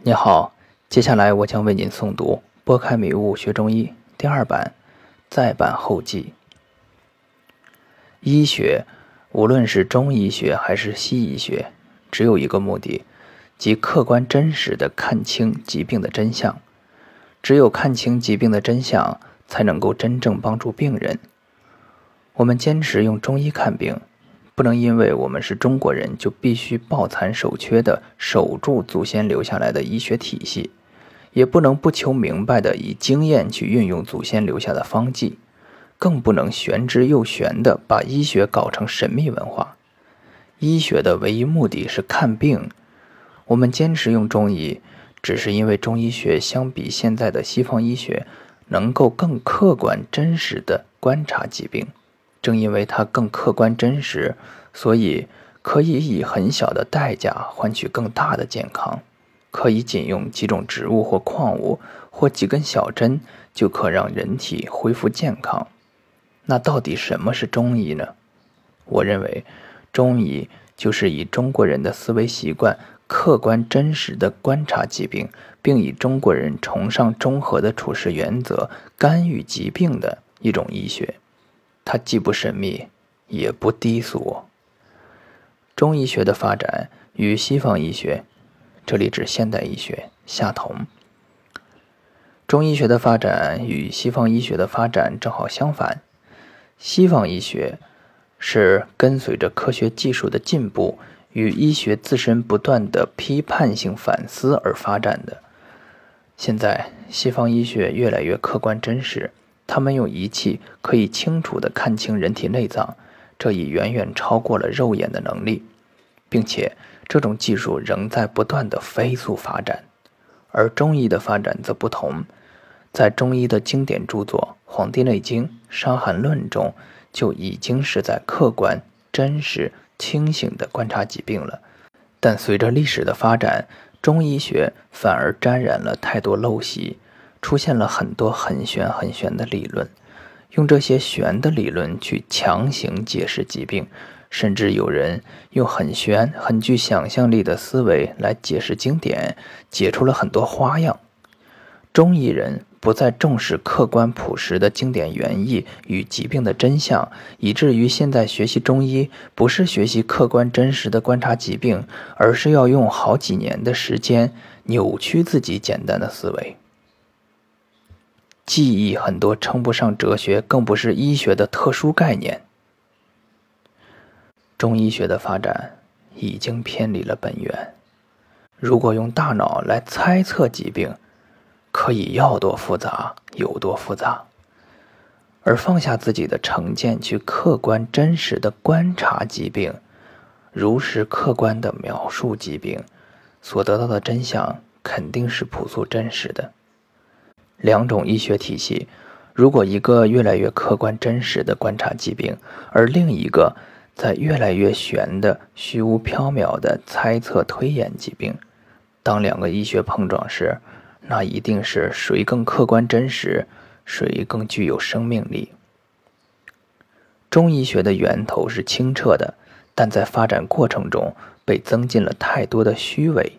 你好，接下来我将为您诵读《拨开迷雾学中医》第二版再版后记。医学，无论是中医学还是西医学，只有一个目的，即客观真实的看清疾病的真相。只有看清疾病的真相，才能够真正帮助病人。我们坚持用中医看病。不能因为我们是中国人，就必须抱残守缺的守住祖先留下来的医学体系，也不能不求明白的以经验去运用祖先留下的方剂，更不能玄之又玄的把医学搞成神秘文化。医学的唯一目的是看病，我们坚持用中医，只是因为中医学相比现在的西方医学，能够更客观真实的观察疾病。正因为它更客观真实，所以可以以很小的代价换取更大的健康。可以仅用几种植物或矿物或几根小针，就可让人体恢复健康。那到底什么是中医呢？我认为，中医就是以中国人的思维习惯，客观真实的观察疾病，并以中国人崇尚中和的处事原则干预疾病的一种医学。它既不神秘，也不低俗。中医学的发展与西方医学，这里指现代医学相同。中医学的发展与西方医学的发展正好相反。西方医学是跟随着科学技术的进步与医学自身不断的批判性反思而发展的。现在，西方医学越来越客观真实。他们用仪器可以清楚地看清人体内脏，这已远远超过了肉眼的能力，并且这种技术仍在不断的飞速发展。而中医的发展则不同，在中医的经典著作《黄帝内经》《伤寒论》中，就已经是在客观、真实、清醒地观察疾病了。但随着历史的发展，中医学反而沾染了太多陋习。出现了很多很玄很玄的理论，用这些玄的理论去强行解释疾病，甚至有人用很玄、很具想象力的思维来解释经典，解出了很多花样。中医人不再重视客观朴实的经典原意与疾病的真相，以至于现在学习中医不是学习客观真实的观察疾病，而是要用好几年的时间扭曲自己简单的思维。记忆很多称不上哲学，更不是医学的特殊概念。中医学的发展已经偏离了本源。如果用大脑来猜测疾病，可以要多复杂有多复杂；而放下自己的成见，去客观真实的观察疾病，如实客观的描述疾病，所得到的真相肯定是朴素真实的。两种医学体系，如果一个越来越客观真实的观察疾病，而另一个在越来越玄的虚无缥缈的猜测推演疾病，当两个医学碰撞时，那一定是谁更客观真实，谁更具有生命力。中医学的源头是清澈的，但在发展过程中被增进了太多的虚伪。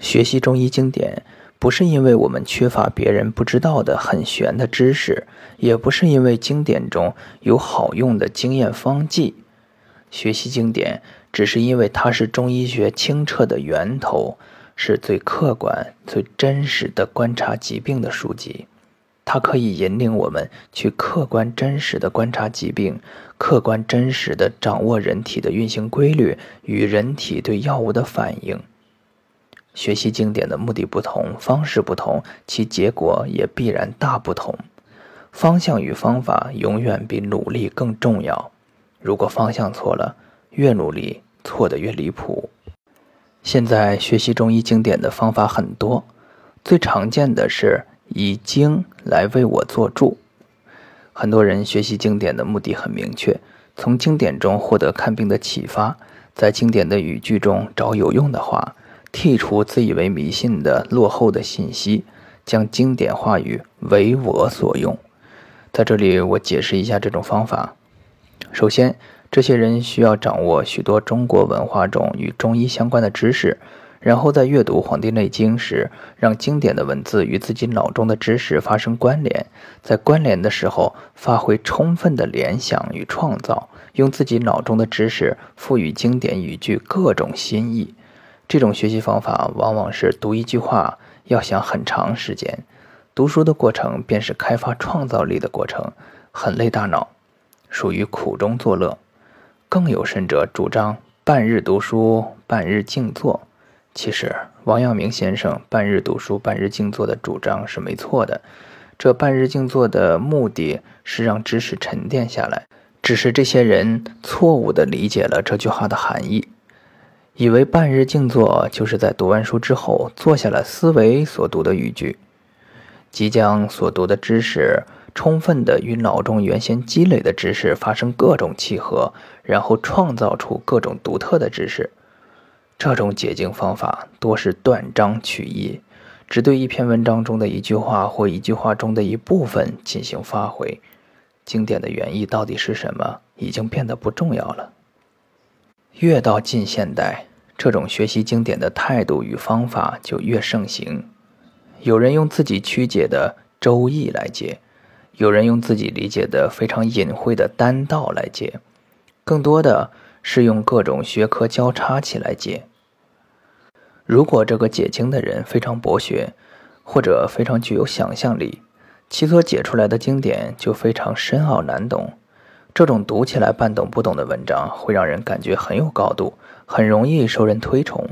学习中医经典。不是因为我们缺乏别人不知道的很玄的知识，也不是因为经典中有好用的经验方剂。学习经典，只是因为它是中医学清澈的源头，是最客观、最真实的观察疾病的书籍。它可以引领我们去客观真实的观察疾病，客观真实的掌握人体的运行规律与人体对药物的反应。学习经典的目的不同，方式不同，其结果也必然大不同。方向与方法永远比努力更重要。如果方向错了，越努力错的越离谱。现在学习中医经典的方法很多，最常见的是以经来为我做注。很多人学习经典的目的很明确，从经典中获得看病的启发，在经典的语句中找有用的话。剔除自以为迷信的落后的信息，将经典话语为我所用。在这里，我解释一下这种方法。首先，这些人需要掌握许多中国文化中与中医相关的知识，然后在阅读《黄帝内经》时，让经典的文字与自己脑中的知识发生关联，在关联的时候发挥充分的联想与创造，用自己脑中的知识赋予经典语句各种新意。这种学习方法往往是读一句话要想很长时间，读书的过程便是开发创造力的过程，很累大脑，属于苦中作乐。更有甚者，主张半日读书，半日静坐。其实，王阳明先生半日读书、半日静坐的主张是没错的。这半日静坐的目的是让知识沉淀下来，只是这些人错误地理解了这句话的含义，以为半日静坐就是在读完书之后坐下来思维所读的语句，即将所读的知识充分地与脑中原先积累的知识发生各种契合，然后创造出各种独特的知识。这种解经方法多是断章取义，只对一篇文章中的一句话或一句话中的一部分进行发挥。经典的原意到底是什么，已经变得不重要了。越到近现代，这种学习经典的态度与方法就越盛行。有人用自己曲解的《周易》来解，有人用自己理解的非常隐晦的丹道来解，更多的是用各种学科交叉起来解。如果这个解经的人非常博学，或者非常具有想象力，其所解出来的经典就非常深奥难懂。这种读起来半懂不懂的文章，会让人感觉很有高度，很容易受人推崇。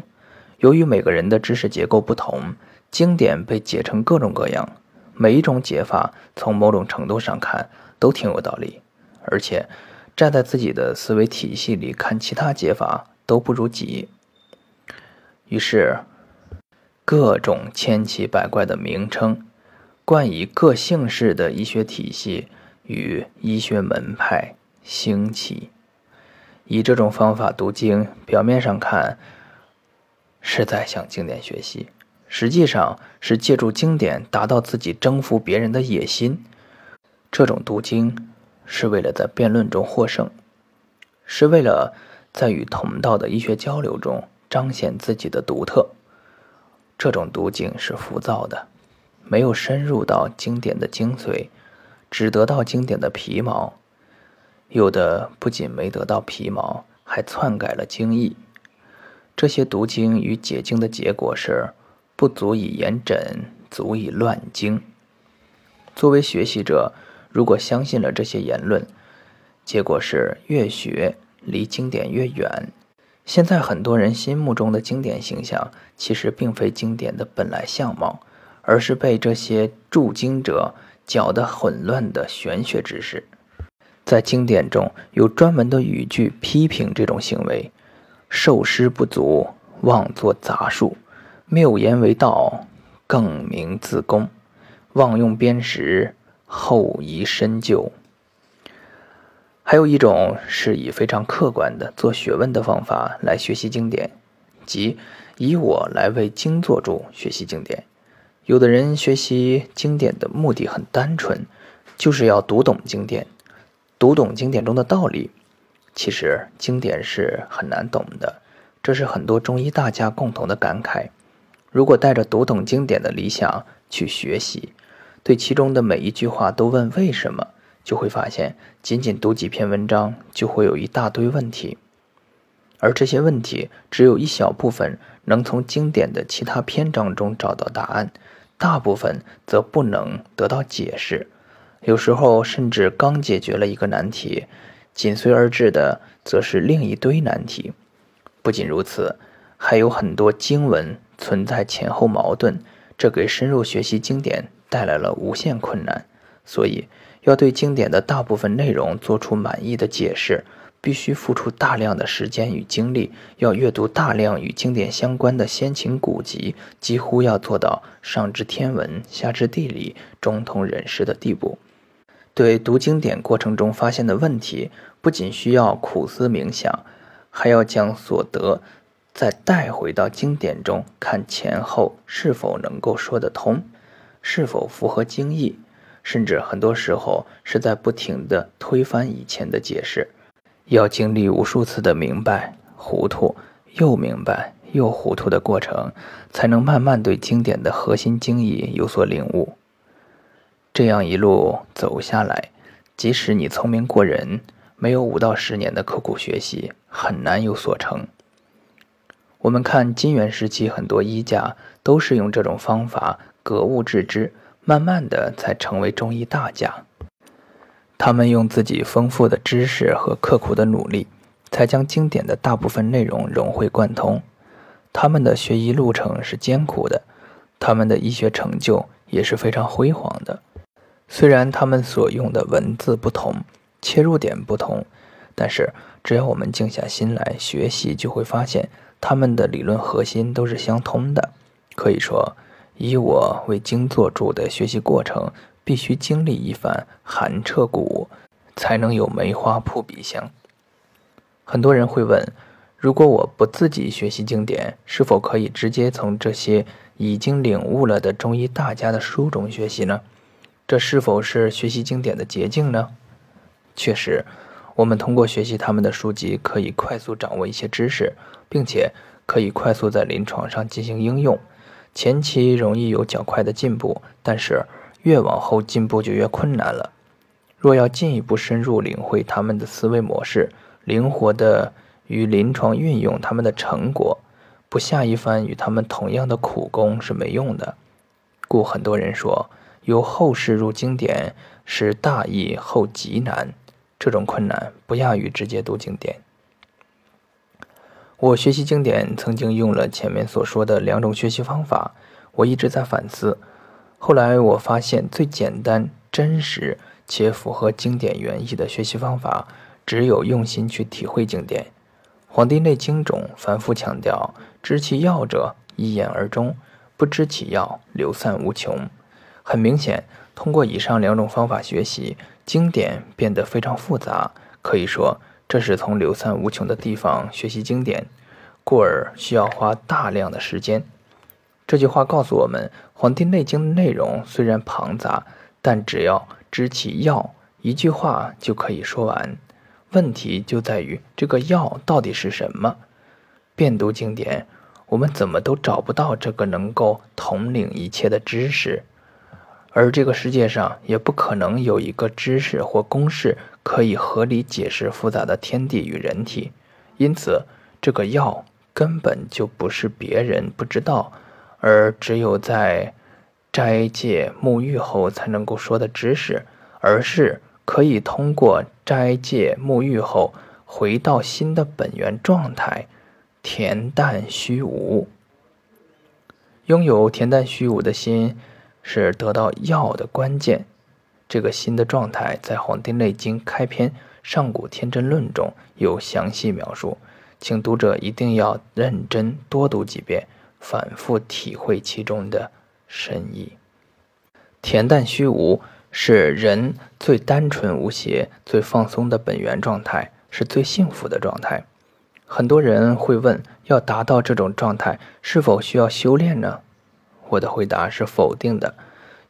由于每个人的知识结构不同，经典被解成各种各样，每一种解法从某种程度上看都挺有道理，而且站在自己的思维体系里看其他解法都不如己。于是，各种千奇百怪的名称，冠以各姓氏的医学体系与医学门派兴起。以这种方法读经，表面上看是在向经典学习，实际上是借助经典达到自己征服别人的野心。这种读经是为了在辩论中获胜，是为了在与同道的医学交流中。彰显自己的独特，这种读经是浮躁的，没有深入到经典的精髓，只得到经典的皮毛。有的不仅没得到皮毛，还篡改了经义。这些读经与解经的结果是不足以言诊，足以乱经。作为学习者，如果相信了这些言论，结果是越学离经典越远。现在很多人心目中的经典形象，其实并非经典的本来相貌，而是被这些注经者搅得混乱的玄学知识。在经典中有专门的语句批评这种行为：受师不足，妄作杂术；谬言为道，更名自宫；妄用砭石，后遗深究。还有一种是以非常客观的做学问的方法来学习经典，即以我来为经做主学习经典。有的人学习经典的目的很单纯，就是要读懂经典，读懂经典中的道理。其实经典是很难懂的，这是很多中医大家共同的感慨。如果带着读懂经典的理想去学习，对其中的每一句话都问为什么。就会发现，仅仅读几篇文章就会有一大堆问题，而这些问题只有一小部分能从经典的其他篇章中找到答案，大部分则不能得到解释。有时候甚至刚解决了一个难题，紧随而至的则是另一堆难题。不仅如此，还有很多经文存在前后矛盾，这给深入学习经典带来了无限困难。所以。要对经典的大部分内容做出满意的解释，必须付出大量的时间与精力，要阅读大量与经典相关的先秦古籍，几乎要做到上知天文，下知地理，中通人事的地步。对读经典过程中发现的问题，不仅需要苦思冥想，还要将所得再带回到经典中，看前后是否能够说得通，是否符合经义。甚至很多时候是在不停地推翻以前的解释，要经历无数次的明白、糊涂、又明白、又糊涂的过程，才能慢慢对经典的核心精义有所领悟。这样一路走下来，即使你聪明过人，没有五到十年的刻苦学习，很难有所成。我们看金元时期很多医家都是用这种方法格物致知，慢慢的才成为中医大家。他们用自己丰富的知识和刻苦的努力，才将经典的大部分内容融会贯通。他们的学医路程是艰苦的，他们的医学成就也是非常辉煌的。虽然他们所用的文字不同，切入点不同，但是只要我们静下心来学习，就会发现他们的理论核心都是相通的。可以说，以我为经做主的学习过程，必须经历一番寒彻骨，才能有梅花扑鼻香。很多人会问。如果我不自己学习经典，是否可以直接从这些已经领悟了的中医大家的书中学习呢？这是否是学习经典的捷径呢？确实，我们通过学习他们的书籍，可以快速掌握一些知识，并且可以快速在临床上进行应用。前期容易有较快的进步，但是越往后进步就越困难了。若要进一步深入领会他们的思维模式，灵活的。与临床运用他们的成果，不下一番与他们同样的苦功是没用的。故很多人说，由后世入经典是大易后极难，这种困难不亚于直接读经典。我学习经典曾经用了前面所说的两种学习方法，我一直在反思。后来我发现，最简单、真实且符合经典原意的学习方法，只有用心去体会经典。《黄帝内经》中反复强调：“知其要者，一言而终；不知其要，流散无穷。”很明显，通过以上两种方法学习经典，变得非常复杂。可以说，这是从流散无穷的地方学习经典，故而需要花大量的时间。这句话告诉我们，《黄帝内经》的内容虽然庞杂，但只要知其要，一句话就可以说完。问题就在于这个药到底是什么？遍读经典，我们怎么都找不到这个能够统领一切的知识，而这个世界上也不可能有一个知识或公式可以合理解释复杂的天地与人体。因此，这个药根本就不是别人不知道，而只有在斋戒沐浴后才能够说的知识，而是。可以通过斋戒沐浴后回到心的本源状态，恬淡虚无。拥有恬淡虚无的心是得到药的关键。这个心的状态在《黄帝内经》开篇《上古天真论》中有详细描述，请读者一定要认真多读几遍，反复体会其中的深意。恬淡虚无。是人最单纯无邪、最放松的本源状态，是最幸福的状态。很多人会问：要达到这种状态，是否需要修炼呢？我的回答是否定的，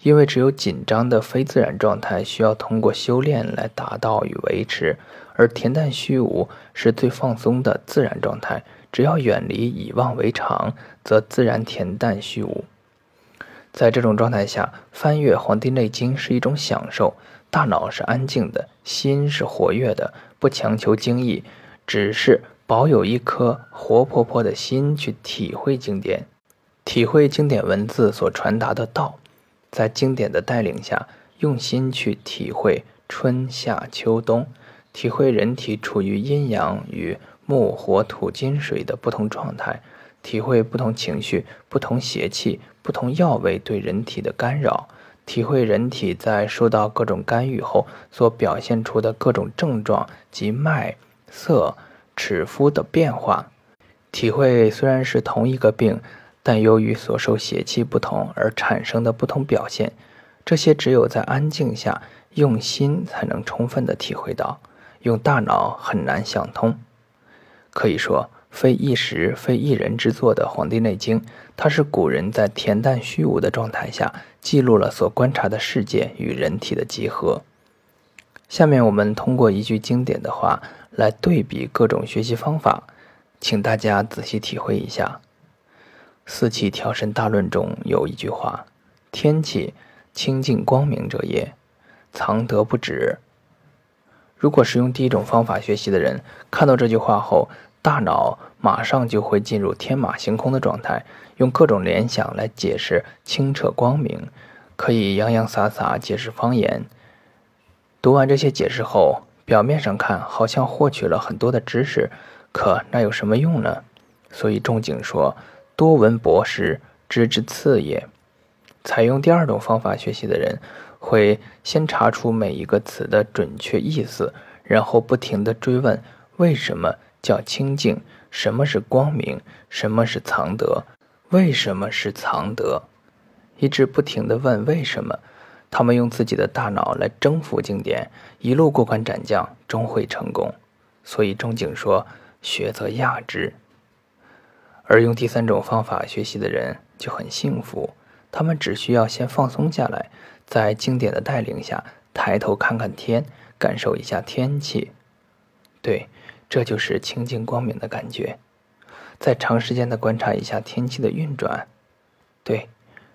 因为只有紧张的非自然状态需要通过修炼来达到与维持，而恬淡虚无是最放松的自然状态。只要远离以妄为常，则自然恬淡虚无。在这种状态下，翻阅《黄帝内经》是一种享受。大脑是安静的，心是活跃的，不强求精义，只是保有一颗活泼泼的心去体会经典，体会经典文字所传达的道。在经典的带领下，用心去体会春夏秋冬，体会人体处于阴阳与木火土金水的不同状态。体会不同情绪、不同邪气、不同药味对人体的干扰，体会人体在受到各种干预后所表现出的各种症状及脉、色、齿肤的变化，体会虽然是同一个病，但由于所受邪气不同而产生的不同表现，这些只有在安静下用心才能充分的体会到，用大脑很难想通。可以说。非一时、非一人之作的《黄帝内经》，它是古人在恬淡虚无的状态下记录了所观察的世界与人体的集合。下面我们通过一句经典的话来对比各种学习方法，请大家仔细体会一下：四气调神大论》中有一句话：“天气清净光明者也，藏德不止。”如果使用第一种方法学习的人，看到这句话后，大脑马上就会进入天马行空的状态，用各种联想来解释清澈光明，可以洋洋洒洒解释方言。读完这些解释后，表面上看好像获取了很多的知识，可那有什么用呢？所以仲景说：“多闻博识，知之次也。”采用第二种方法学习的人。会先查出每一个词的准确意思，然后不停地追问为什么叫清净，什么是光明，什么是藏德，为什么是藏德，一直不停地问为什么。他们用自己的大脑来征服经典，一路过关斩将，终会成功。所以钟景说：“学则亚之。”而用第三种方法学习的人就很幸福，他们只需要先放松下来。在经典的带领下，抬头看看天，感受一下天气。对，这就是清净光明的感觉。再长时间的观察一下天气的运转。对，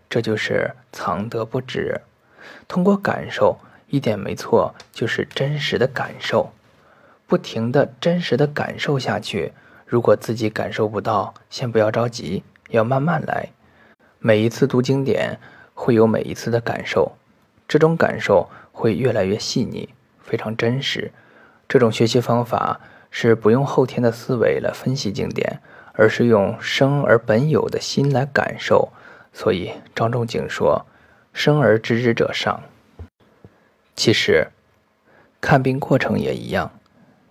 这就是藏得不止。通过感受，一点没错，就是真实的感受。不停的真实的感受下去。如果自己感受不到，先不要着急，要慢慢来。每一次读经典，会有每一次的感受。这种感受会越来越细腻，非常真实。这种学习方法是不用后天的思维来分析经典，而是用生而本有的心来感受。所以张仲景说：“生而知之者上。”其实，看病过程也一样。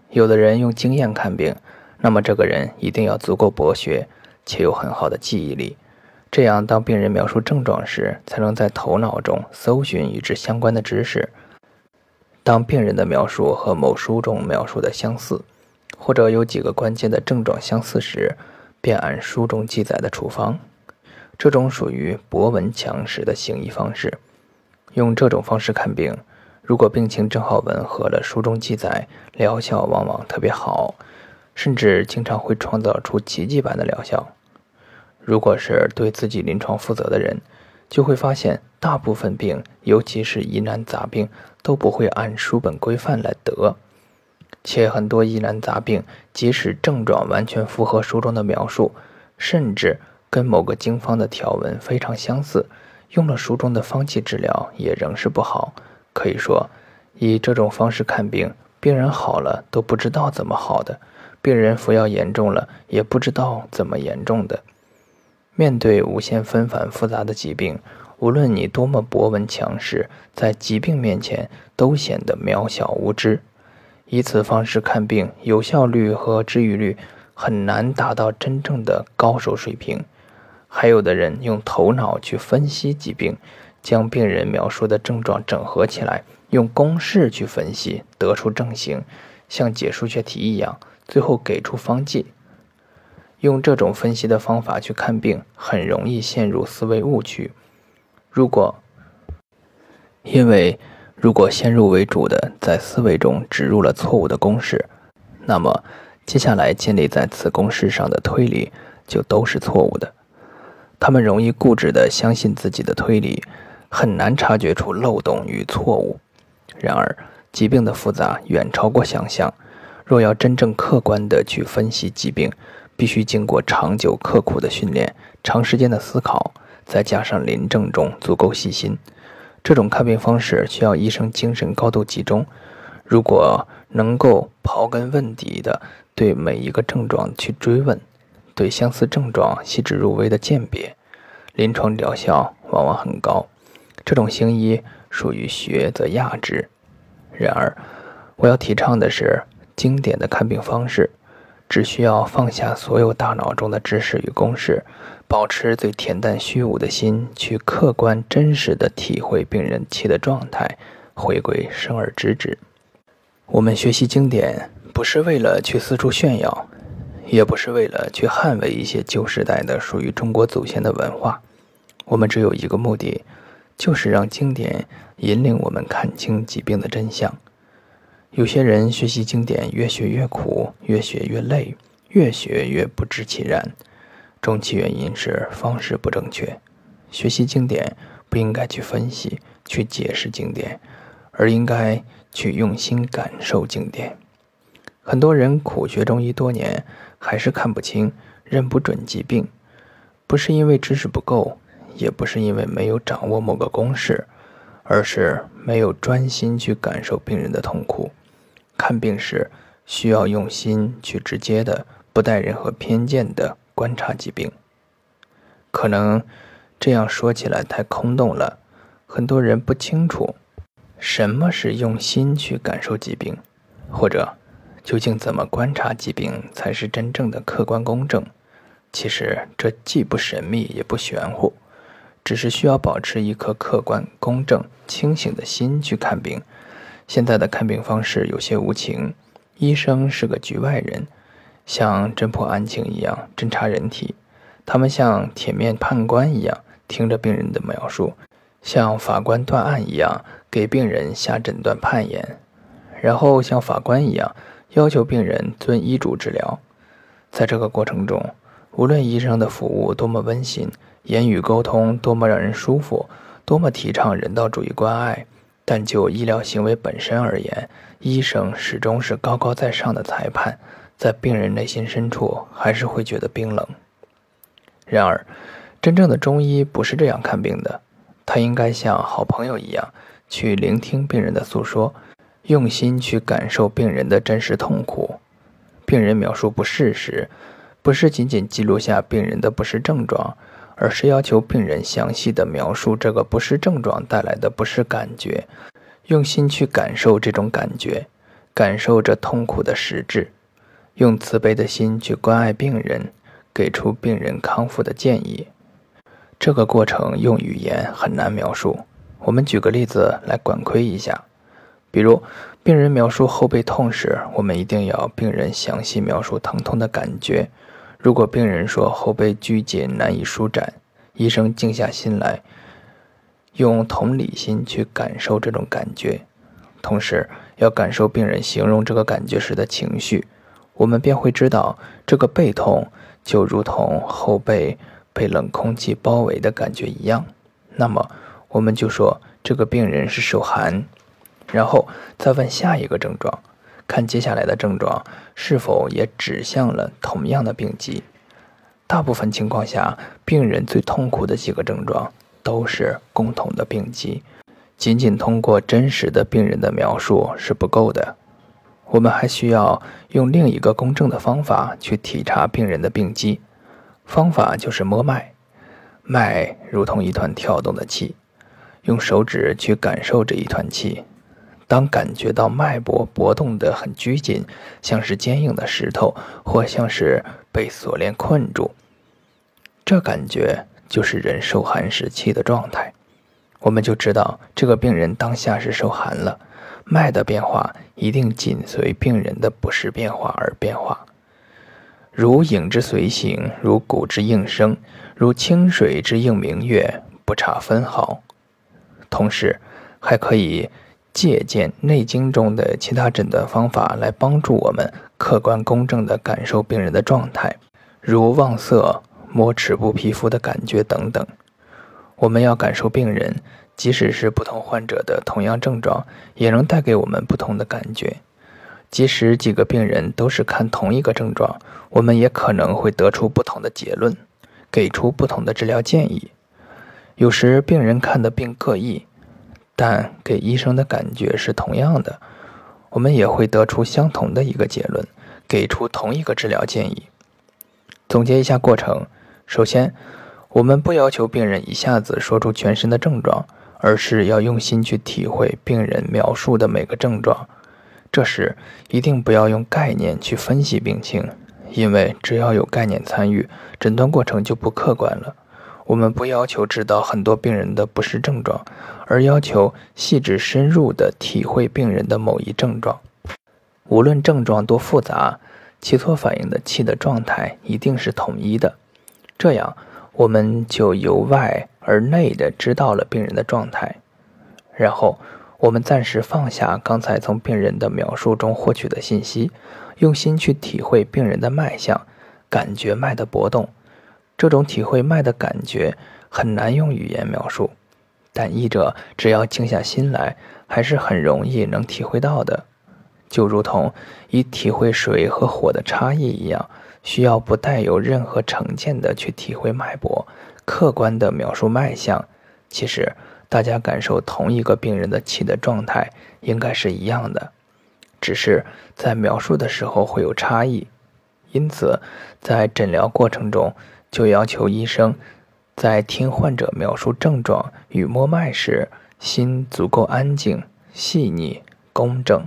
有的人用经验看病，那么这个人一定要足够博学，且有很好的记忆力。这样，当病人描述症状时，才能在头脑中搜寻与之相关的知识。当病人的描述和某书中描述的相似，或者有几个关键的症状相似时，便按书中记载的处方。这种属于博闻强识的行医方式。用这种方式看病，如果病情正好吻合了书中记载，疗效往往特别好，甚至经常会创造出奇迹般的疗效。如果是对自己临床负责的人，就会发现大部分病，尤其是疑难杂病，都不会按书本规范来得。且很多疑难杂病，即使症状完全符合书中的描述，甚至跟某个经方的条文非常相似，用了书中的方剂治疗，也仍是不好。可以说，以这种方式看病，病人好了都不知道怎么好的，病人服药严重了，也不知道怎么严重的。面对无限纷繁复杂的疾病，无论你多么博闻强识，在疾病面前都显得渺小无知。以此方式看病，有效率和治愈率很难达到真正的高手水平。还有的人用头脑去分析疾病，将病人描述的症状整合起来，用公式去分析，得出症型，像解数学题一样，最后给出方剂。用这种分析的方法去看病，很容易陷入思维误区。如果因为如果先入为主的在思维中植入了错误的公式，那么接下来建立在此公式上的推理就都是错误的。他们容易固执地相信自己的推理，很难察觉出漏洞与错误。然而，疾病的复杂远超过想象。若要真正客观地去分析疾病，必须经过长久刻苦的训练，长时间的思考，再加上临症中足够细心。这种看病方式需要医生精神高度集中。如果能够刨根问底的对每一个症状去追问，对相似症状细致入微的鉴别，临床疗效往往很高。这种行医属于学则亚之。然而，我要提倡的是经典的看病方式。只需要放下所有大脑中的知识与公式，保持最恬淡虚无的心，去客观真实的体会病人气的状态，回归生而知之。我们学习经典，不是为了去四处炫耀，也不是为了去捍卫一些旧时代的属于中国祖先的文化。我们只有一个目的，就是让经典引领我们看清疾病的真相。有些人学习经典越学越苦，越学越累，越学越不知其然。终其原因是方式不正确。学习经典不应该去分析、去解释经典，而应该去用心感受经典。很多人苦学中医多年，还是看不清、认不准疾病，不是因为知识不够，也不是因为没有掌握某个公式，而是没有专心去感受病人的痛苦。看病时需要用心去直接的、不带任何偏见的观察疾病。可能。这样说起来太空洞了，很多人不清楚什么是用心去感受疾病，或者究竟怎么观察疾病才是真正的客观公正。其实这既不神秘也不玄乎，只是需要保持一颗客观、公正、清醒的心去看病。现在的看病方式有些无情，医生是个局外人，像侦破案情一样侦查人体，他们像铁面判官一样。听着病人的描述，像法官断案一样给病人下诊断判言，然后像法官一样要求病人遵医嘱治疗。在这个过程中，无论医生的服务多么温馨，言语沟通多么让人舒服，多么提倡人道主义关爱，但就医疗行为本身而言，医生始终是高高在上的裁判，在病人内心深处还是会觉得冰冷。然而，真正的中医不是这样看病的，他应该像好朋友一样去聆听病人的诉说，用心去感受病人的真实痛苦。病人描述不适时，不是仅仅记录下病人的不适症状，而是要求病人详细的描述这个不适症状带来的不适感觉，用心去感受这种感觉，感受这痛苦的实质，用慈悲的心去关爱病人，给出病人康复的建议。这个过程用语言很难描述。我们举个例子来管窥一下。比如，病人描述后背痛时，我们一定要病人详细描述疼痛的感觉。如果病人说后背拘紧难以舒展，医生静下心来，用同理心去感受这种感觉，同时要感受病人形容这个感觉时的情绪，我们便会知道这个背痛就如同后背。被冷空气包围的感觉一样，那么我们就说这个病人是受寒，然后再问下一个症状，看接下来的症状是否也指向了同样的病机。大部分情况下，病人最痛苦的几个症状都是共同的病机，仅仅通过真实的病人的描述是不够的，我们还需要用另一个公正的方法去体察病人的病机。方法就是摸脉，脉如同一团跳动的气，用手指去感受这一团气。当感觉到脉搏搏动得很拘谨，像是坚硬的石头，或像是被锁链困住，这感觉就是人受寒时气的状态。我们就知道这个病人当下是受寒了，脉的变化一定紧随病人的不适变化而变化。如影之随形，如鼓之应声，如清水之应明月，不差分毫。同时，还可以借鉴《内经》中的其他诊断方法来帮助我们客观公正地感受病人的状态，如望色、摸齿部皮肤的感觉等等。我们要感受病人，即使是不同患者的同样症状，也能带给我们不同的感觉。即使几个病人都是看同一个症状，我们也可能会得出不同的结论，给出不同的治疗建议。有时病人看的病各异，但给医生的感觉是同样的，我们也会得出相同的一个结论，给出同一个治疗建议。总结一下过程：首先，我们不要求病人一下子说出全身的症状，而是要用心去体会病人描述的每个症状。这时一定不要用概念去分析病情，因为只要有概念参与，诊断过程就不客观了。我们不要求知道很多病人的不适症状，而要求细致深入地体会病人的某一症状。无论症状多复杂，其所反映的气的状态一定是统一的。这样，我们就由外而内的知道了病人的状态，然后。我们暂时放下刚才从病人的描述中获取的信息，用心去体会病人的脉象，感觉脉的搏动，这种体会脉的感觉很难用语言描述，但医者只要静下心来，还是很容易能体会到的。就如同以体会水和火的差异一样，需要不带有任何成见的去体会脉搏，客观的描述脉象。其实，大家感受同一个病人的气的状态，应该是一样的，只是在描述的时候会有差异。因此，在诊疗过程中，就要求医生在听患者描述症状与摸脉时，心足够安静、细腻、公正。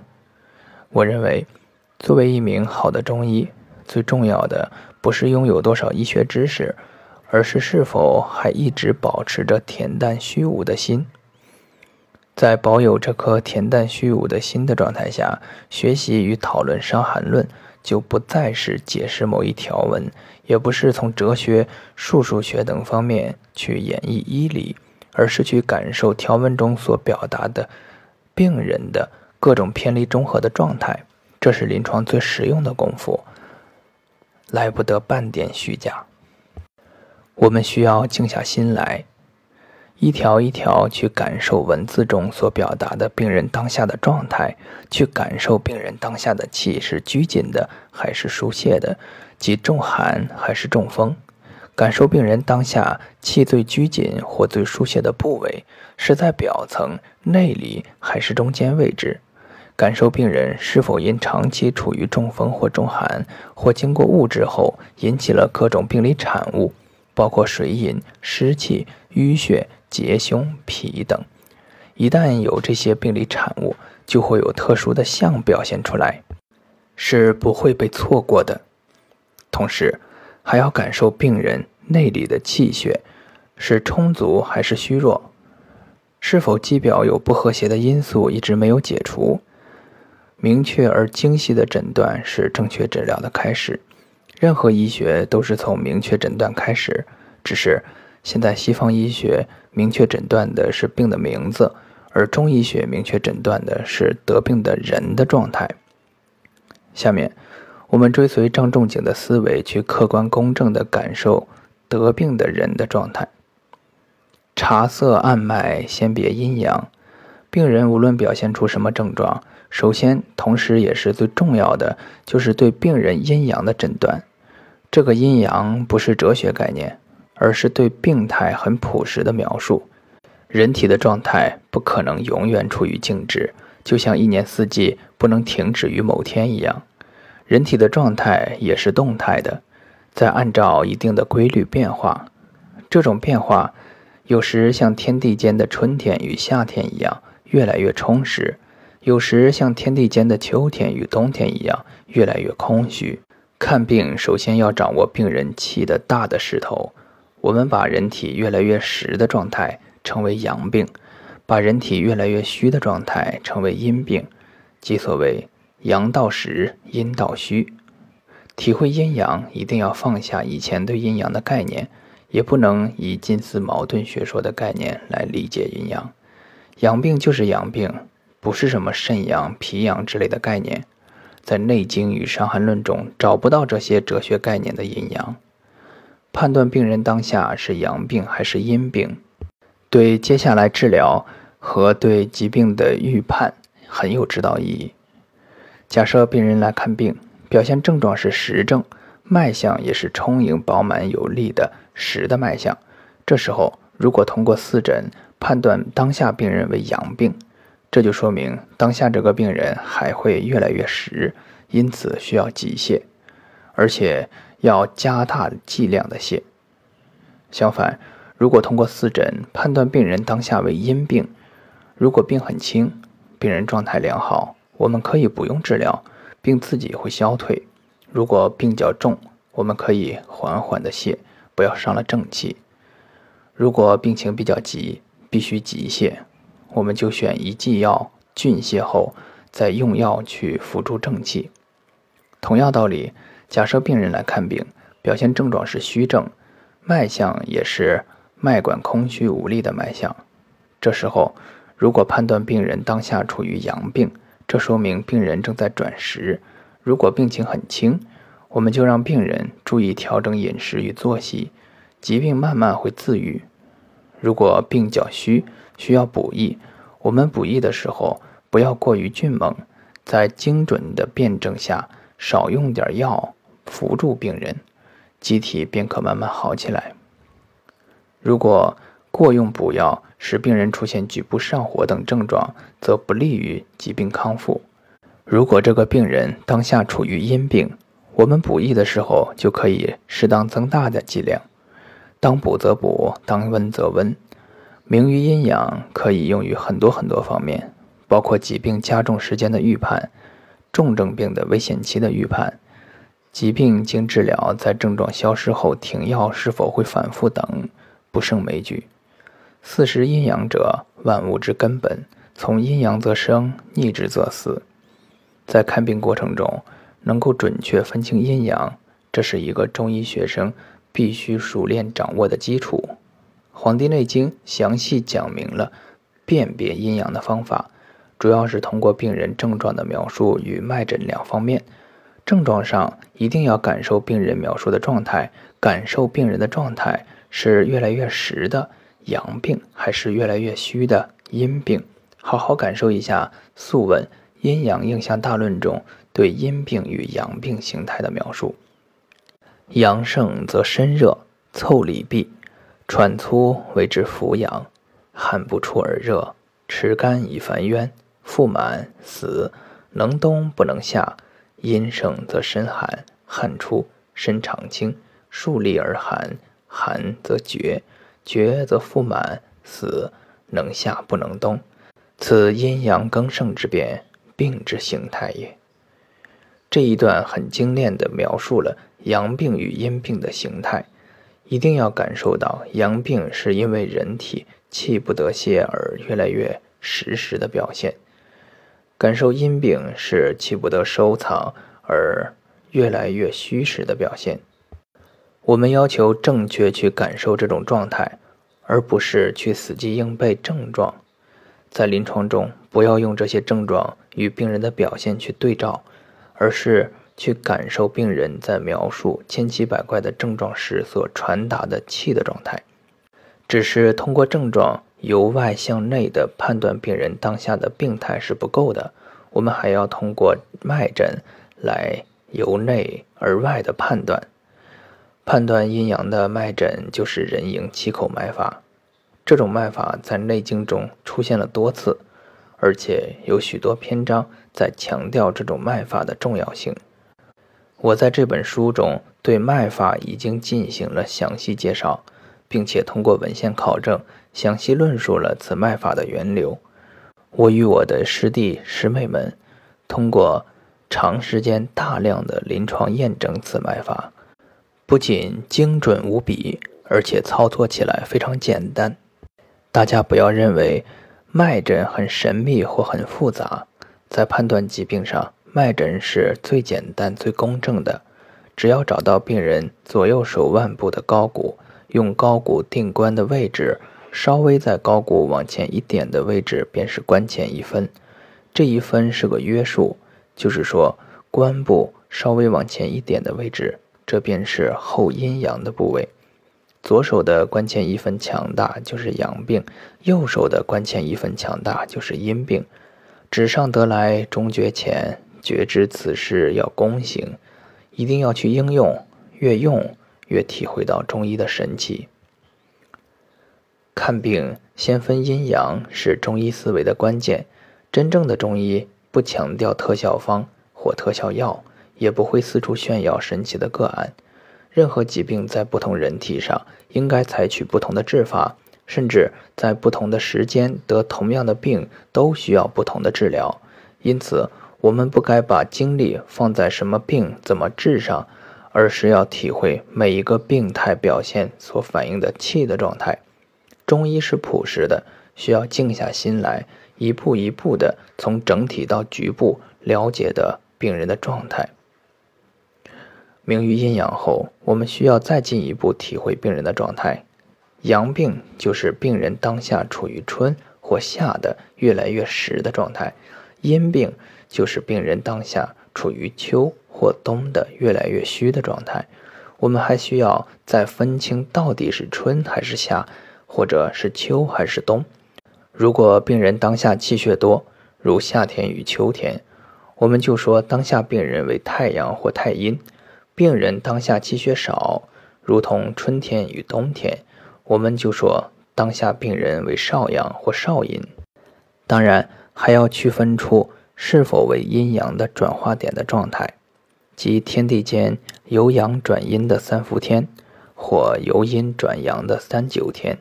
我认为，作为一名好的中医，最重要的不是拥有多少医学知识，而是是否还一直保持着恬淡虚无的心。在保有这颗恬淡虚无的心的状态下，学习与讨论《伤寒论》，就不再是解释某一条文，也不是从哲学、数数学等方面去演绎医理，而是去感受条文中所表达的病人的。各种偏离中和的状态，这是临床最实用的功夫，来不得半点虚假。我们需要静下心来，一条一条去感受文字中所表达的病人当下的状态，去感受病人当下的气是拘紧的还是疏泄的，即重寒还是中风。感受病人当下气最拘紧或最疏泄的部位是在表层、内里还是中间位置。感受病人是否因长期处于中风或中寒，或经过物质后引起了各种病理产物，包括水饮、湿气、淤血、结胸、脾等。一旦有这些病理产物，就会有特殊的象表现出来，是不会被错过的。同时，还要感受病人内里的气血是充足还是虚弱，是否肌表有不和谐的因素一直没有解除。明确而精细的诊断是正确治疗的开始。任何医学都是从明确诊断开始，只是现在西方医学明确诊断的是病的名字，而中医学明确诊断的是得病的人的状态。下面，我们追随张仲景的思维，去客观公正的感受得病的人的状态。察色按脉，先别阴阳。病人无论表现出什么症状。首先，同时也是最重要的，就是对病人阴阳的诊断。这个阴阳不是哲学概念，而是对病态很朴实的描述。人体的状态不可能永远处于静止，就像一年四季不能停止于某天一样。人体的状态也是动态的，在按照一定的规律变化。这种变化有时像天地间的春天与夏天一样，越来越充实。有时像天地间的秋天与冬天一样，越来越空虚。看病首先要掌握病人气的大的势头。我们把人体越来越实的状态称为阳病，把人体越来越虚的状态称为阴病，即所谓阳到实，阴到虚。体会阴阳，一定要放下以前对阴阳的概念，也不能以近似矛盾学说的概念来理解阴阳。阳病就是阳病。不是什么肾阳、脾阳之类的概念，在《内经》与《伤寒论》中找不到这些哲学概念的阴阳。判断病人当下是阳病还是阴病，对接下来治疗和对疾病的预判很有指导意义。假设病人来看病，表现症状是实症，脉象也是充盈、饱满、有力的实的脉象，这时候如果通过四诊判断当下病人为阳病。这就说明当下这个病人还会越来越实，因此需要急泻，而且要加大剂量的泻。相反，如果通过四诊判断病人当下为阴病，如果病很轻，病人状态良好，我们可以不用治疗，病自己会消退；如果病较重，我们可以缓缓的泻，不要伤了正气。如果病情比较急，必须急泻。我们就选一剂药峻泻后，再用药去辅助正气。同样道理，假设病人来看病，表现症状是虚症，脉象也是脉管空虚无力的脉象。这时候，如果判断病人当下处于阳病，这说明病人正在转实。如果病情很轻，我们就让病人注意调整饮食与作息，疾病慢慢会自愈。如果病较虚，需要补益，我们补益的时候不要过于迅猛，在精准的辩证下，少用点药扶助病人，机体便可慢慢好起来。如果过用补药，使病人出现局部上火等症状，则不利于疾病康复。如果这个病人当下处于阴病，我们补益的时候就可以适当增大的剂量，当补则补，当温则温。名于阴阳，可以用于很多很多方面，包括疾病加重时间的预判、重症病的危险期的预判、疾病经治疗在症状消失后停药是否会反复等，不胜枚举。四时阴阳者，万物之根本，从阴阳则生，逆之则死。在看病过程中，能够准确分清阴阳，这是一个中医学生必须熟练掌握的基础。《黄帝内经》详细讲明了辨别阴阳的方法，主要是通过病人症状的描述与脉诊两方面。症状上一定要感受病人描述的状态，感受病人的状态是越来越实的。阳病还是越来越虚的阴病，好好感受一下《素问·阴阳应象大论》中对阴病与阳病形态的描述。阳盛则身热，凑里闭，喘粗谓之浮阳，汗不出而热，持肝以烦冤，腹满死，能冬不能夏。阴盛则身寒，汗出，身长清，数立而寒，寒则绝。绝则腹满，死能夏不能冬，此阴阳更盛之变，病之形态也。这一段很精炼地描述了阳病与阴病的形态，一定要感受到阳病是因为人体气不得泄而越来越实实的表现，感受阴病是气不得收藏而越来越虚实的表现。我们要求正确去感受这种状态，而不是去死记硬背症状。在临床中，不要用这些症状与病人的表现去对照，而是去感受病人在描述千奇百怪的症状时所传达的气的状态。只是通过症状由外向内的判断病人当下的病态是不够的，我们还要通过脉诊来由内而外的判断。判断阴阳的脉诊就是人迎七口脉法，这种脉法在《内经》中出现了多次，而且有许多篇章在强调这种脉法的重要性。我在这本书中对脉法已经进行了详细介绍，并且通过文献考证，详细论述了此脉法的源流。我与我的师弟师妹们通过长时间大量的临床验证此脉法。不仅精准无比，而且操作起来非常简单。大家不要认为脉诊很神秘或很复杂，在判断疾病上，脉诊是最简单、最公正的。只要找到病人左右手腕部的高骨，用高骨定关的位置，稍微在高骨往前一点的位置，便是关前一分。这一分是个约数，就是说关部稍微往前一点的位置。这便是后阴阳的部位，左手的关前一分强大就是阳病，右手的关前一分强大就是阴病。纸上得来终觉浅，觉知此事要躬行，一定要去应用，越用越体会到中医的神奇。看病先分阴阳是中医思维的关键，真正的中医不强调特效方或特效药。也不会四处炫耀神奇的个案。任何疾病在不同人体上，应该采取不同的治法，甚至在不同的时间得同样的病，都需要不同的治疗。因此，我们不该把精力放在什么病怎么治上，而是要体会每一个病态表现所反映的气的状态。中医是朴实的，需要静下心来，一步一步的从整体到局部了解的病人的状态。明于阴阳后，我们需要再进一步体会病人的状态。阳病就是病人当下处于春或夏的越来越实的状态，阴病就是病人当下处于秋或冬的越来越虚的状态。我们还需要再分清到底是春还是夏，或者是秋还是冬。如果病人当下气血多，如夏天与秋天，我们就说当下病人为太阳或太阴；病人当下气血少，如同春天与冬天，我们就说当下病人为少阳或少阴。当然，还要区分出是否为阴阳的转化点的状态。即天地间由阳转阴的三伏天，或由阴转阳的三九天，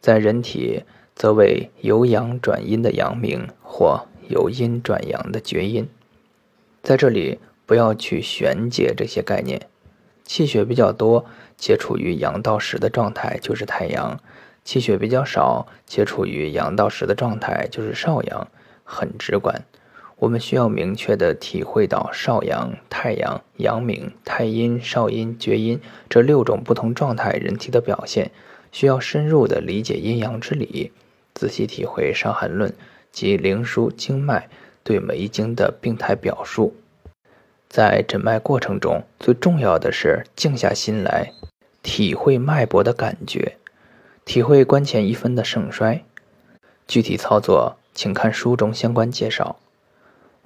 在人体则为由阳转阴的阳明，或由阴转阳的厥阴。在这里不要去玄解这些概念。气血比较多且处于阳道时的状态就是太阳，气血比较少且处于阳到时的状态就是少阳，很直观。我们需要明确地体会到少阳、太阳、阳明、太阴、少阴、厥阴这六种不同状态人体的表现，需要深入地理解阴阳之理，仔细体会《伤寒论》及灵枢经脉对每一经的病态表述。在诊脉过程中，最重要的是静下心来，体会脉搏的感觉，体会关前一分的盛衰。具体操作，请看书中相关介绍。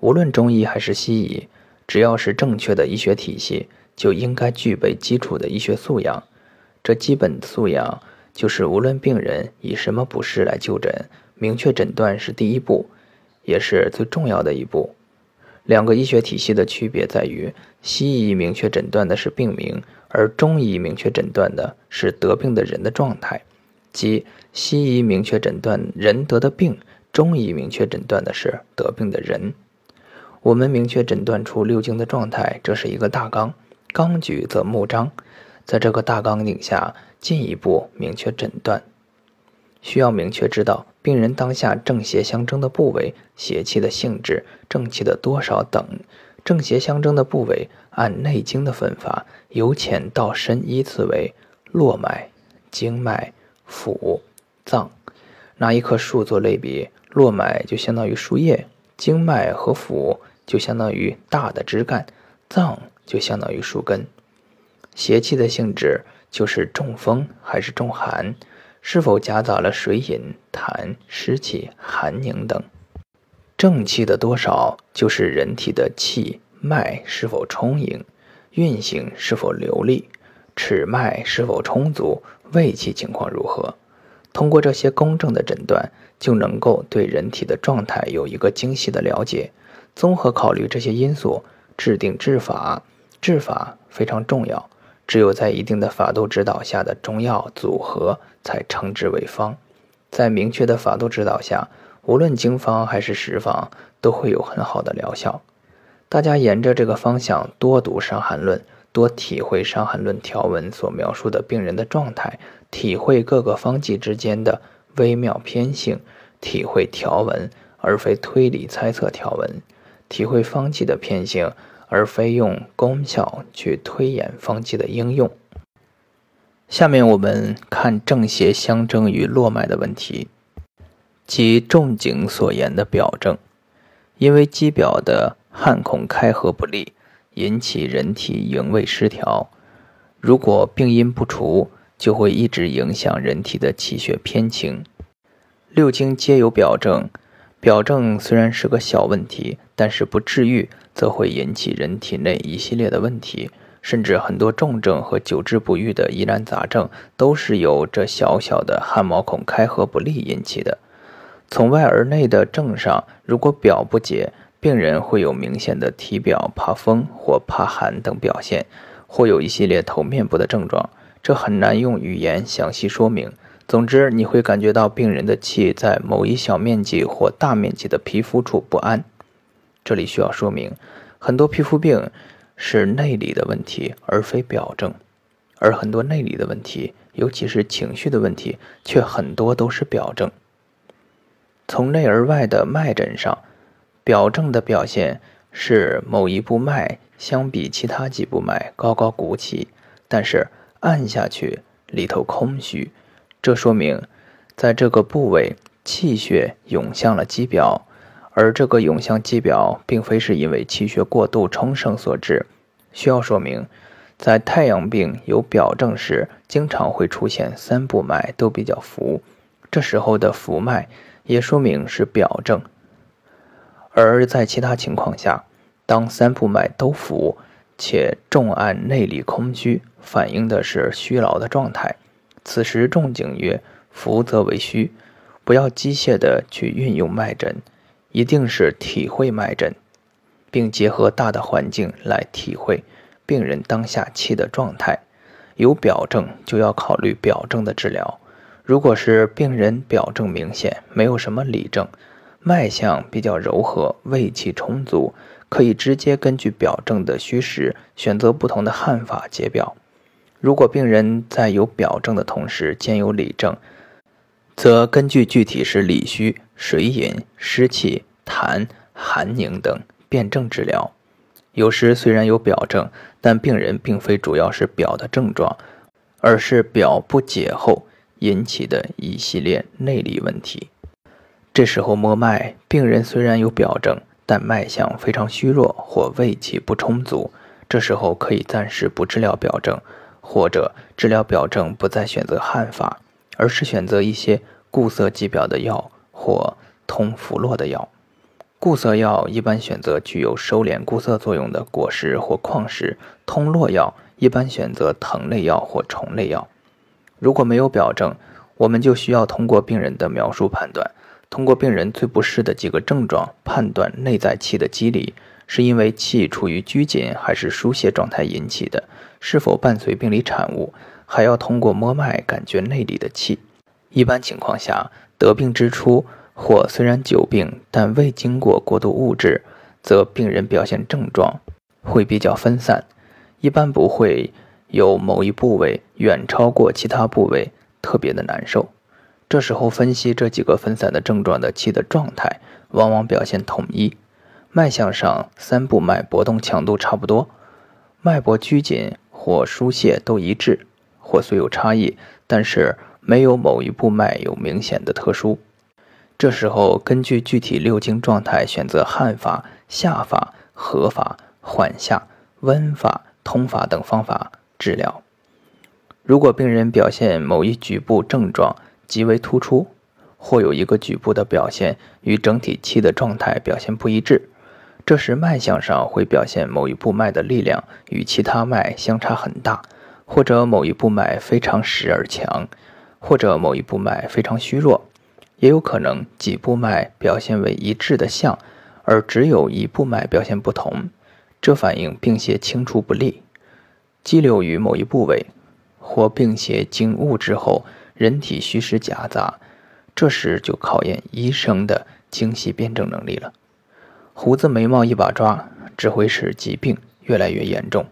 无论中医还是西医，只要是正确的医学体系，就应该具备基础的医学素养。这基本素养就是，无论病人以什么不适来就诊，明确诊断是第一步，也是最重要的一步。两个医学体系的区别在于，西医明确诊断的是病名，而中医明确诊断的是得病的人的状态。即西医明确诊断人得的病，中医明确诊断的是得病的人。我们明确诊断出六经的状态，这是一个大纲，纲举则目张。在这个大纲底下，进一步明确诊断，需要明确知道病人当下正邪相争的部位、邪气的性质、正气的多少等。正邪相争的部位，按《内经》的分法，由浅到深依次为络脉、经脉、腑、脏。拿一棵树做类比，络脉就相当于树叶，经脉和腑。就相当于大的枝干，脏就相当于树根。邪气的性质就是中风还是中寒，是否夹杂了水饮、痰、湿气、寒凝等。正气的多少就是人体的气脉是否充盈，运行是否流利，尺脉是否充足，胃气情况如何。通过这些公正的诊断，就能够对人体的状态有一个精细的了解。综合考虑这些因素，制定治法。治法非常重要，只有在一定的法度指导下的中药组合才称之为方。在明确的法度指导下，无论经方还是实方，都会有很好的疗效。大家沿着这个方向多读《伤寒论》，多体会《伤寒论》条文所描述的病人的状态，体会各个方剂之间的微妙偏性，体会条文而非推理猜测条文。体会方剂的偏性，而非用功效去推演方剂的应用。下面我们看正邪相争与络脉的问题，即仲景所言的表症。因为肌表的汗孔开合不利，引起人体营卫失调。如果病因不除，就会一直影响人体的气血偏轻。六经皆有表症。表症虽然是个小问题，但是不治愈，则会引起人体内一系列的问题，甚至很多重症和久治不愈的疑难杂症，都是由这小小的汗毛孔开合不利引起的。从外而内的症上，如果表不解，病人会有明显的体表怕风或怕寒等表现，或有一系列头面部的症状，这很难用语言详细说明。总之，你会感觉到病人的气在某一小面积或大面积的皮肤处不安。这里需要说明，很多皮肤病是内里的问题，而非表症；而很多内里的问题，尤其是情绪的问题，却很多都是表症。从内而外的脉诊上，表症的表现是某一部脉相比其他几部脉高高鼓起，但是按下去里头空虚。这说明，在这个部位气血涌向了肌表，而这个涌向肌表并非是因为气血过度充盛所致。需要说明，在太阳病有表症时，经常会出现三部脉都比较浮，这时候的浮脉也说明是表症。而在其他情况下，当三部脉都浮，且重按内里空虚，反映的是虚劳的状态。此时仲景曰：“浮则为虚，不要机械的去运用脉诊，一定是体会脉诊，并结合大的环境来体会。”病人当下气的状态，有表症就要考虑表症的治疗。如果是病人表症明显，没有什么里症，脉象比较柔和，胃气充足，可以直接根据表症的虚实选择不同的汗法解表。如果病人在有表症的同时兼有里症，则根据具体是里虚、水饮、湿气、痰、寒凝等辨证治疗。有时虽然有表症，但病人并非主要是表的症状，而是表不解后引起的一系列内里问题。这时候摸脉，病人虽然有表症，但脉象非常虚弱或胃气不充足。这时候可以暂时不治疗表症，或者治疗表症不再选择汗法，而是选择一些固涩积表的药或通浮络的药。固涩药一般选择具有收敛固涩作用的果实或矿石，通络药一般选择藤类药或虫类药。如果没有表证，我们就需要通过病人的描述判断，通过病人最不适的几个症状判断内在气的机理，是因为气处于拘紧还是疏泄状态引起的，是否伴随病理产物，还要通过摸脉感觉内里的气。一般情况下，得病之初。或虽然久病，但未经过过度物质，则病人表现症状会比较分散，一般不会有某一部位远超过其他部位特别的难受。这时候分析这几个分散的症状的气的状态，往往表现统一。脉象上三部脉搏动强度差不多，脉搏拘紧或疏泄都一致，或虽有差异，但是没有某一部脉有明显的特殊。这时候，根据具体六经状态，选择汗法、下法、和法、缓下、温法、通法等方法治疗。如果病人表现某一局部症状极为突出，或有一个局部的表现与整体气的状态表现不一致，这时脉象上会表现某一部脉的力量与其他脉相差很大，或者某一部脉非常实而强，或者某一部脉非常虚弱。也有可能几部脉表现为一致的象，而只有一部脉表现不同，这反映病邪清除不利，积留于某一部位，或病邪经物之后，人体虚实夹杂，这时就考验医生的精细辨证能力了。胡子眉毛一把抓，只会使疾病越来越严重。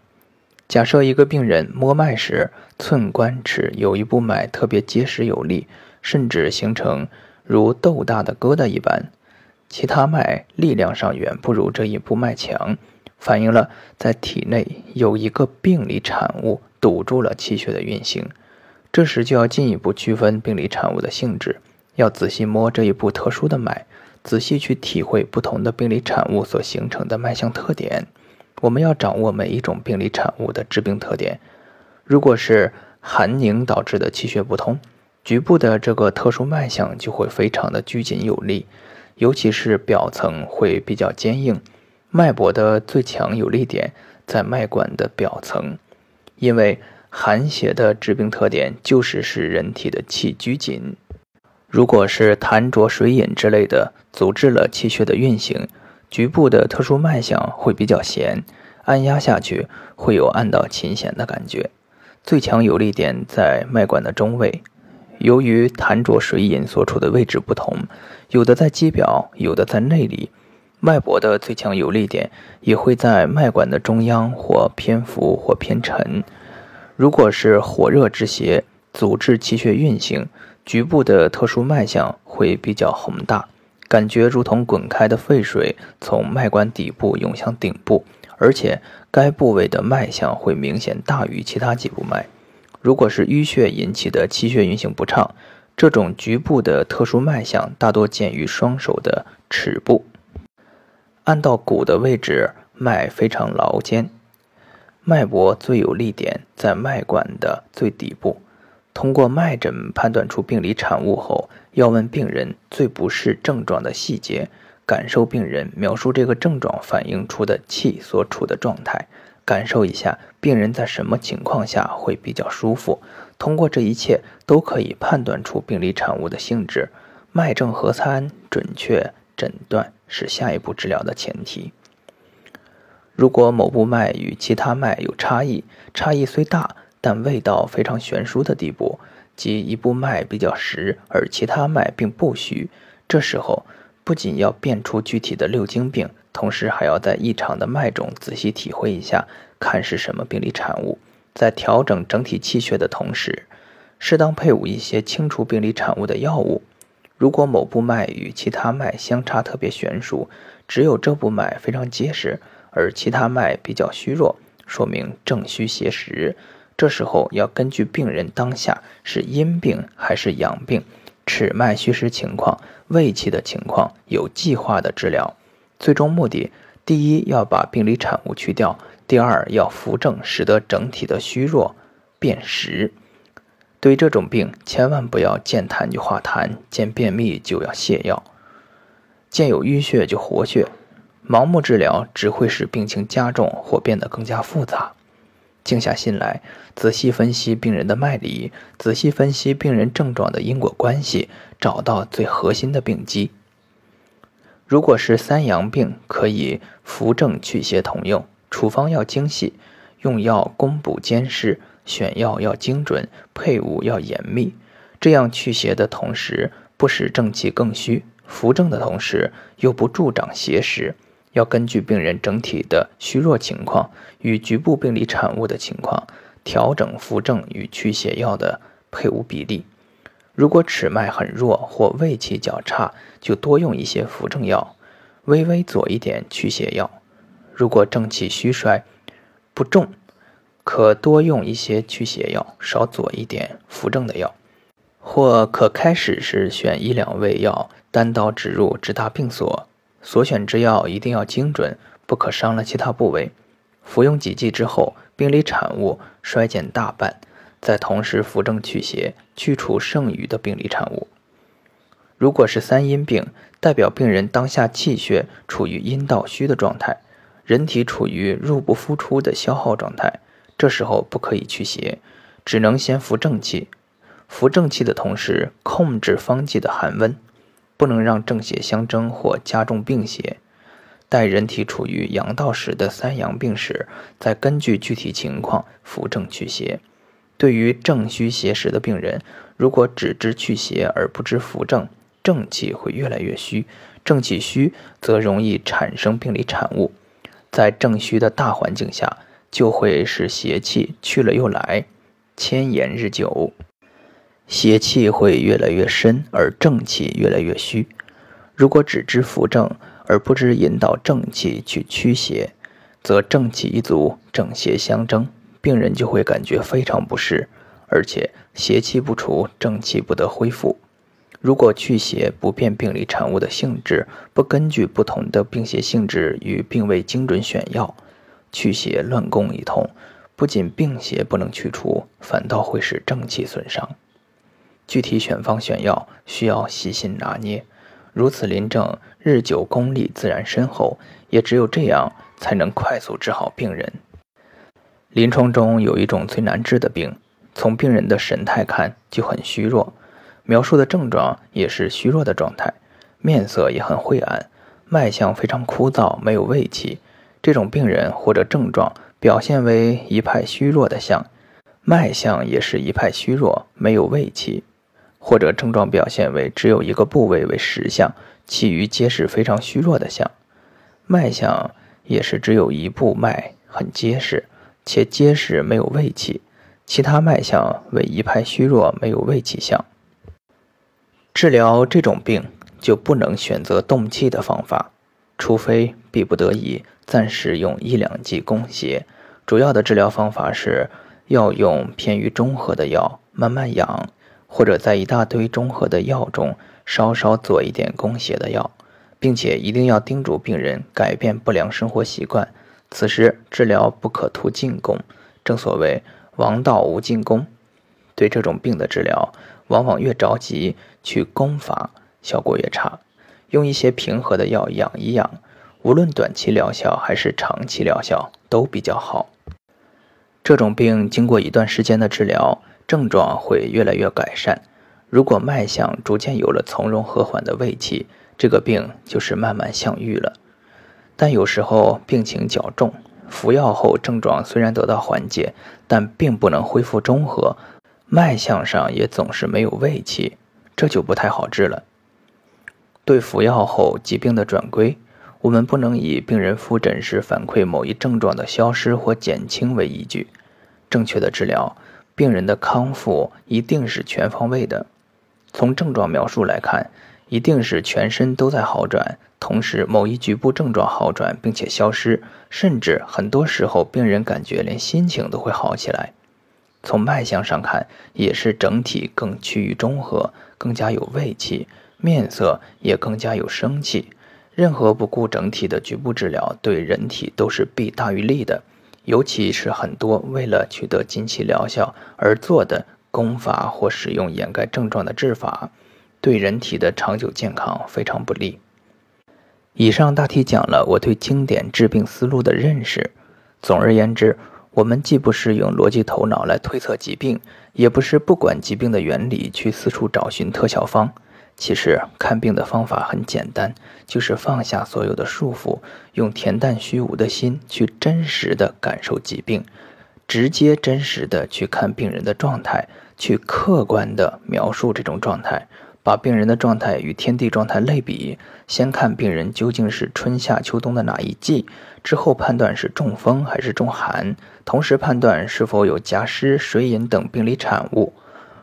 假设一个病人摸脉时，寸关尺有一部脉特别结实有力，甚至形成。如豆大的疙瘩一般，其他脉力量上远不如这一部脉强，反映了在体内有一个病理产物堵住了气血的运行。这时就要进一步区分病理产物的性质，要仔细摸这一部特殊的脉，仔细去体会不同的病理产物所形成的脉象特点。我们要掌握每一种病理产物的致病特点。如果是寒凝导致的气血不通。局部的这个特殊脉象就会非常的拘谨有力，尤其是表层会比较坚硬。脉搏的最强有力点在脉管的表层，因为寒邪的致病特点就是使人体的气拘紧。如果是痰浊水饮之类的，阻滞了气血的运行，局部的特殊脉象会比较弦，按压下去会有按到琴弦的感觉。最强有力点在脉管的中位。由于痰浊水饮所处的位置不同，有的在肌表，有的在内里，脉搏的最强有力点也会在脉管的中央或偏浮或偏沉。如果是火热之邪，阻滞气血运行，局部的特殊脉象会比较宏大，感觉如同滚开的沸水从脉管底部涌向顶部，而且该部位的脉象会明显大于其他几部脉。如果是淤血引起的气血运行不畅，这种局部的特殊脉象大多见于双手的尺部，按到骨的位置，脉非常牢坚。脉搏最有力点在脉管的最底部。通过脉诊判断出病理产物后，要问病人最不适症状的细节，感受病人描述这个症状反映出的气所处的状态，感受一下病人在什么情况下会比较舒服。通过这一切，都可以判断出病理产物的性质。脉证合参，准确诊断是下一步治疗的前提。如果某部脉与其他脉有差异，差异虽大。但未到非常悬殊的地步，即一部脉比较实，而其他脉并不虚。这时候不仅要辨出具体的六经病，同时还要在异常的脉中仔细体会一下，看是什么病理产物。在调整整体气血的同时，适当配伍一些清除病理产物的药物。如果某部脉与其他脉相差特别悬殊，只有这部脉非常结实，而其他脉比较虚弱，说明正虚邪实。这时候要根据病人当下是阴病还是阳病，尺脉虚实情况、胃气的情况，有计划的治疗。最终目的，第一要把病理产物去掉，第二要扶正，使得整体的虚弱变实。对这种病，千万不要见痰就化痰，见便秘就要泻药，见有淤血就活血。盲目治疗只会使病情加重或变得更加复杂。静下心来，仔细分析病人的脉理，仔细分析病人症状的因果关系，找到最核心的病机。如果是三阳病，可以扶正祛邪同用，处方要精细，用药攻补兼施，选药要精准，配伍要严密，这样祛邪的同时不使正气更虚，扶正的同时又不助长邪实。要根据病人整体的虚弱情况与局部病理产物的情况，调整扶正与驱邪药的配伍比例。如果尺脉很弱或胃气较差，就多用一些扶正药，微微左一点驱邪药。如果正气虚衰不重，可多用一些驱邪药，少左一点扶正的药。或可开始时选一两味药，单刀直入，直达病所。所选之药一定要精准，不可伤了其他部位。服用几剂之后，病理产物衰减大半，再同时扶正祛邪，去除剩余的病理产物。如果是三阴病，代表病人当下气血处于阴道虚的状态，人体处于入不敷出的消耗状态，这时候不可以驱邪，只能先扶正气。扶正气的同时，控制方剂的寒温。不能让正邪相争或加重病邪。待人体处于阳道时的三阳病时，再根据具体情况扶正祛邪。对于正虚邪实的病人，如果只知祛邪而不知扶正，正气会越来越虚。正气虚则容易产生病理产物，在正虚的大环境下，就会使邪气去了又来，迁延日久。邪气会越来越深，而正气越来越虚。如果只知扶正，而不知引导正气去驱邪，则正气一足，正邪相争，病人就会感觉非常不适，而且邪气不除，正气不得恢复。如果驱邪不辨病理产物的性质，不根据不同的病邪性质与病位精准选药，驱邪乱攻一通，不仅病邪不能去除，反倒会使正气损伤。具体选方选药需要细心拿捏，如此临症，日久功力自然深厚，也只有这样才能快速治好病人。临床中有一种最难治的病，从病人的神态看就很虚弱，描述的症状也是虚弱的状态，面色也很晦暗，脉象非常枯燥，没有胃气。这种病人或者症状表现为一派虚弱的象，脉象也是一派虚弱，没有胃气。或者症状表现为只有一个部位为实相，其余皆是非常虚弱的相。脉象也是只有一部脉很结实，且结实没有胃气，其他脉象为一派虚弱没有胃气象。治疗这种病就不能选择动气的方法，除非逼不得已，暂时用一两剂攻邪。主要的治疗方法是要用偏于中和的药，慢慢养。或者在一大堆中和的药中稍稍做一点攻邪的药，并且一定要叮嘱病人改变不良生活习惯，此时治疗不可图进攻，正所谓王道无进功。对这种病的治疗，往往越着急去攻伐，效果越差。用一些平和的药养一养，无论短期疗效还是长期疗效都比较好。这种病经过一段时间的治疗，症状会越来越改善。如果脉象逐渐有了从容和缓的胃气，这个病就是慢慢向愈了。但有时候病情较重，服药后症状虽然得到缓解，但并不能恢复中和。脉象上也总是没有胃气，这就不太好治了。对服药后疾病的转归，我们不能以病人复诊时反馈某一症状的消失或减轻为依据。正确的治疗，病人的康复一定是全方位的。从症状描述来看，一定是全身都在好转，同时某一局部症状好转并且消失，甚至很多时候病人感觉连心情都会好起来。从脉象上看，也是整体更趋于中和，更加有胃气，面色也更加有生气。任何不顾整体的局部治疗，对人体都是弊大于利的。尤其是很多为了取得近期疗效而做的功法或使用掩盖症状的治法，对人体的长久健康非常不利。以上大体讲了我对经典治病思路的认识。总而言之。我们既不是用逻辑头脑来推测疾病，也不是不管疾病的原理去四处找寻特效方。其实看病的方法很简单，就是放下所有的束缚，用恬淡虚无的心去真实的感受疾病，直接真实的去看病人的状态，去客观的描述这种状态。把病人的状态与天地状态类比，先看病人究竟是春夏秋冬的哪一季，之后判断是中风还是中寒，同时判断是否有夹湿、水饮等病理产物。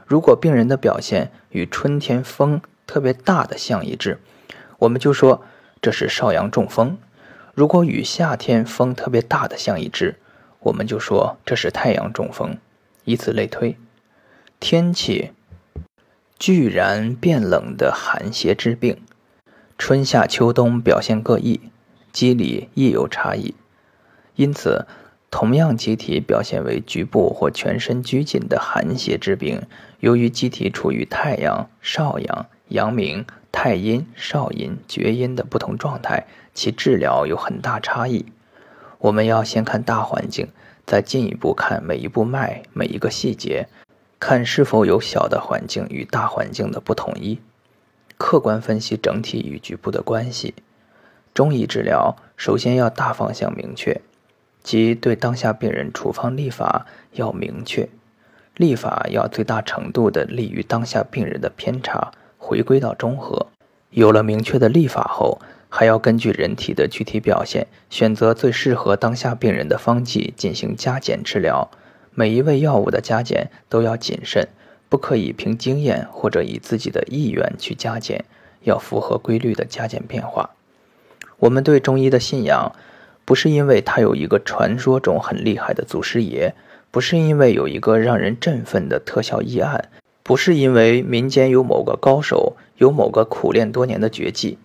如果病人的表现与春天风特别大的象一只，我们就说这是少阳中风；如果与夏天风特别大的象一只，我们就说这是太阳中风。以此类推，天气。居然变冷的寒邪之病，春夏秋冬表现各异，机理亦有差异。因此，同样机体表现为局部或全身拘紧的寒邪之病，由于机体处于太阳、少阳、阳明、太阴、少阴、厥阴的不同状态，其治疗有很大差异。我们要先看大环境，再进一步看每一步脉、每一个细节。看是否有小的环境与大环境的不统一，客观分析整体与局部的关系。中医治疗首先要大方向明确，即对当下病人处方立法要明确，立法要最大程度的利于当下病人的偏差回归到中和。有了明确的立法后，还要根据人体的具体表现，选择最适合当下病人的方剂进行加减治疗。每一味药物的加减都要谨慎，不可以凭经验或者以自己的意愿去加减，要符合规律的加减变化。我们对中医的信仰，不是因为它有一个传说中很厉害的祖师爷，不是因为有一个让人振奋的特效医案，不是因为民间有某个高手有某个苦练多年的绝技，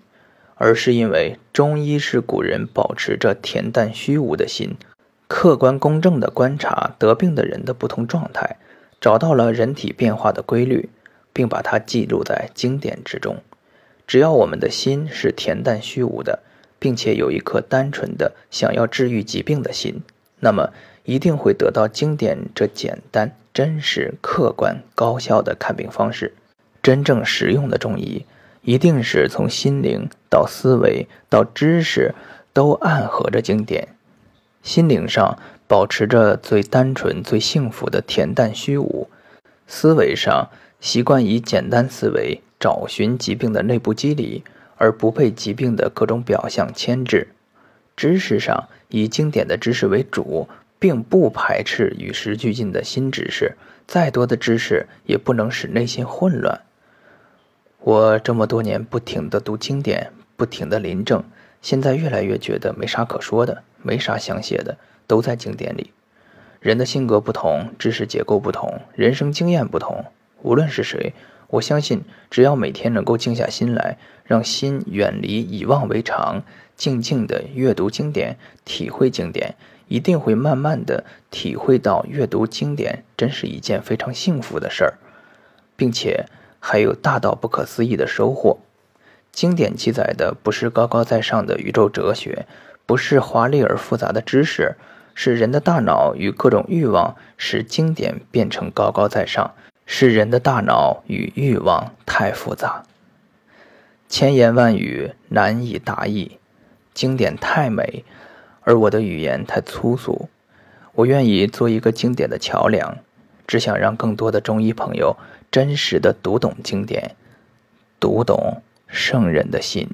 而是因为中医是古人保持着恬淡虚无的心。客观公正的观察得病的人的不同状态，找到了人体变化的规律，并把它记录在经典之中。只要我们的心是恬淡虚无的，并且有一颗单纯的想要治愈疾病的心，那么一定会得到经典这简单、真实、客观、高效的看病方式。真正实用的中医，一定是从心灵到思维到知识都暗合着经典。心灵上保持着最单纯、最幸福的恬淡虚无；思维上习惯以简单思维找寻疾病的内部机理，而不被疾病的各种表象牵制；知识上以经典的知识为主，并不排斥与时俱进的新知识。再多的知识也不能使内心混乱。我这么多年不停地读经典，不停地临证。现在越来越觉得没啥可说的，没啥想写的，都在经典里。人的性格不同，知识结构不同，人生经验不同。无论是谁，我相信，只要每天能够静下心来，让心远离以忘为常，静静的阅读经典，体会经典，一定会慢慢的体会到阅读经典真是一件非常幸福的事儿，并且还有大到不可思议的收获。经典记载的不是高高在上的宇宙哲学，不是华丽而复杂的知识，是人的大脑与各种欲望使经典变成高高在上。是人的大脑与欲望太复杂，千言万语难以达意。经典太美，而我的语言太粗俗。我愿意做一个经典的桥梁，只想让更多的中医朋友真实的读懂经典，读懂圣人的心。